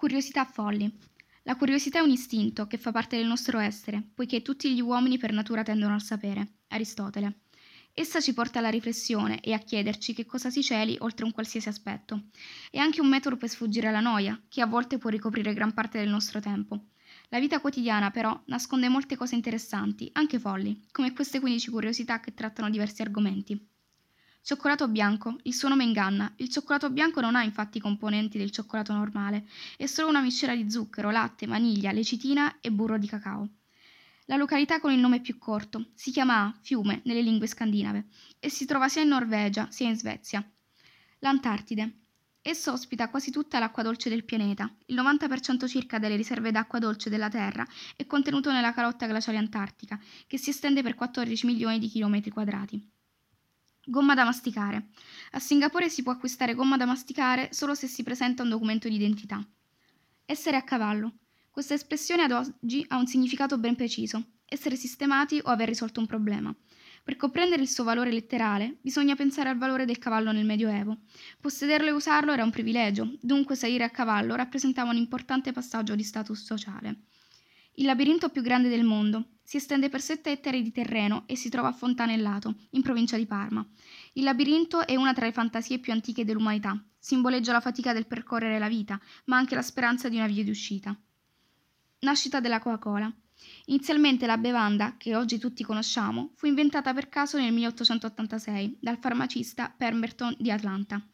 Curiosità folli. La curiosità è un istinto che fa parte del nostro essere, poiché tutti gli uomini per natura tendono al sapere. Aristotele. Essa ci porta alla riflessione e a chiederci che cosa si celi oltre un qualsiasi aspetto. È anche un metodo per sfuggire alla noia, che a volte può ricoprire gran parte del nostro tempo. La vita quotidiana, però, nasconde molte cose interessanti, anche folli, come queste 15 curiosità che trattano diversi argomenti. Cioccolato bianco. Il suo nome inganna. Il cioccolato bianco non ha infatti i componenti del cioccolato normale, è solo una miscela di zucchero, latte, vaniglia, lecitina e burro di cacao. La località con il nome più corto si chiama Fiume nelle lingue scandinave e si trova sia in Norvegia sia in Svezia. L'Antartide. Esso ospita quasi tutta l'acqua dolce del pianeta. Il 90% circa delle riserve d'acqua dolce della Terra è contenuto nella calotta glaciale antartica, che si estende per 14 milioni di chilometri quadrati. Gomma da masticare. A Singapore si può acquistare gomma da masticare solo se si presenta un documento di identità. Essere a cavallo. Questa espressione ad oggi ha un significato ben preciso, essere sistemati o aver risolto un problema. Per comprendere il suo valore letterale, bisogna pensare al valore del cavallo nel Medioevo. Possederlo e usarlo era un privilegio, dunque salire a cavallo rappresentava un importante passaggio di status sociale. Il labirinto più grande del mondo si estende per 7 ettari di terreno e si trova a Fontanellato, in provincia di Parma. Il labirinto è una tra le fantasie più antiche dell'umanità. Simboleggia la fatica del percorrere la vita, ma anche la speranza di una via di uscita. Nascita della Coca-Cola. Inizialmente la bevanda, che oggi tutti conosciamo, fu inventata per caso nel 1886 dal farmacista Pemberton di Atlanta.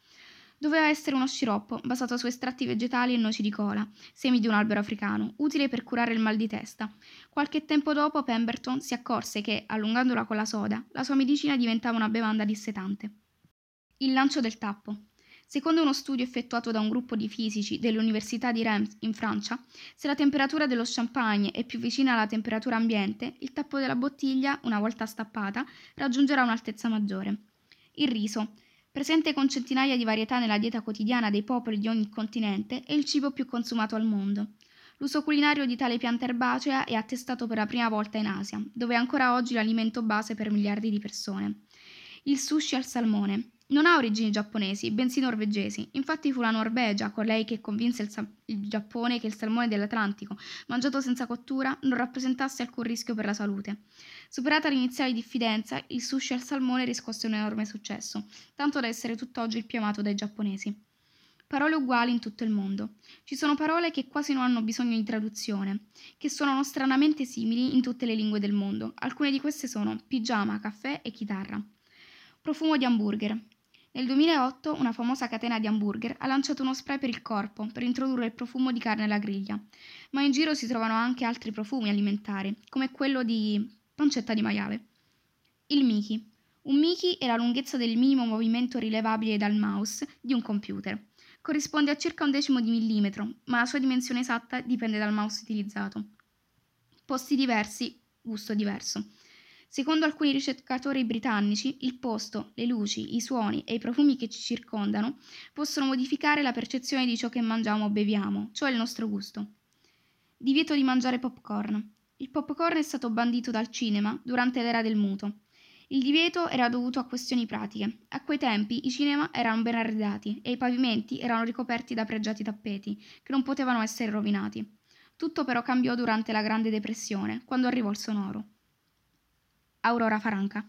Doveva essere uno sciroppo basato su estratti vegetali e noci di cola, semi di un albero africano, utile per curare il mal di testa. Qualche tempo dopo Pemberton si accorse che, allungandola con la soda, la sua medicina diventava una bevanda dissetante. Il lancio del tappo. Secondo uno studio effettuato da un gruppo di fisici dell'Università di Reims in Francia, se la temperatura dello champagne è più vicina alla temperatura ambiente, il tappo della bottiglia, una volta stappata, raggiungerà un'altezza maggiore. Il riso. Presente con centinaia di varietà nella dieta quotidiana dei popoli di ogni continente, è il cibo più consumato al mondo. L'uso culinario di tale pianta erbacea è attestato per la prima volta in Asia, dove è ancora oggi l'alimento base per miliardi di persone. Il sushi al salmone. Non ha origini giapponesi, bensì norvegesi. Infatti fu la Norvegia colei che convinse il, sa- il, Giappone che il salmone dell'Atlantico, mangiato senza cottura, non rappresentasse alcun rischio per la salute. Superata l'iniziale diffidenza, il sushi al salmone riscosse un enorme successo, tanto da essere tutt'oggi il più amato dai giapponesi. Parole uguali in tutto il mondo. Ci sono parole che quasi non hanno bisogno di traduzione, che suonano stranamente simili in tutte le lingue del mondo. Alcune di queste sono pigiama, caffè e chitarra. Profumo di hamburger. Nel 2008 una famosa catena di hamburger ha lanciato uno spray per il corpo per introdurre il profumo di carne alla griglia, ma in giro si trovano anche altri profumi alimentari, come quello di pancetta di maiale. Il Mickey. Un Mickey è la lunghezza del minimo movimento rilevabile dal mouse di un computer. Corrisponde a circa un decimo di millimetro, ma la sua dimensione esatta dipende dal mouse utilizzato. Posti diversi, gusto diverso. Secondo alcuni ricercatori britannici, il posto, le luci, i suoni e i profumi che ci circondano possono modificare la percezione di ciò che mangiamo o beviamo, cioè il nostro gusto. Divieto di mangiare popcorn. Il popcorn è stato bandito dal cinema durante l'era del muto. Il divieto era dovuto a questioni pratiche. A quei tempi i cinema erano ben arredati e i pavimenti erano ricoperti da pregiati tappeti, che non potevano essere rovinati. Tutto però cambiò durante la Grande Depressione, quando arrivò il sonoro. Aurora Faranca.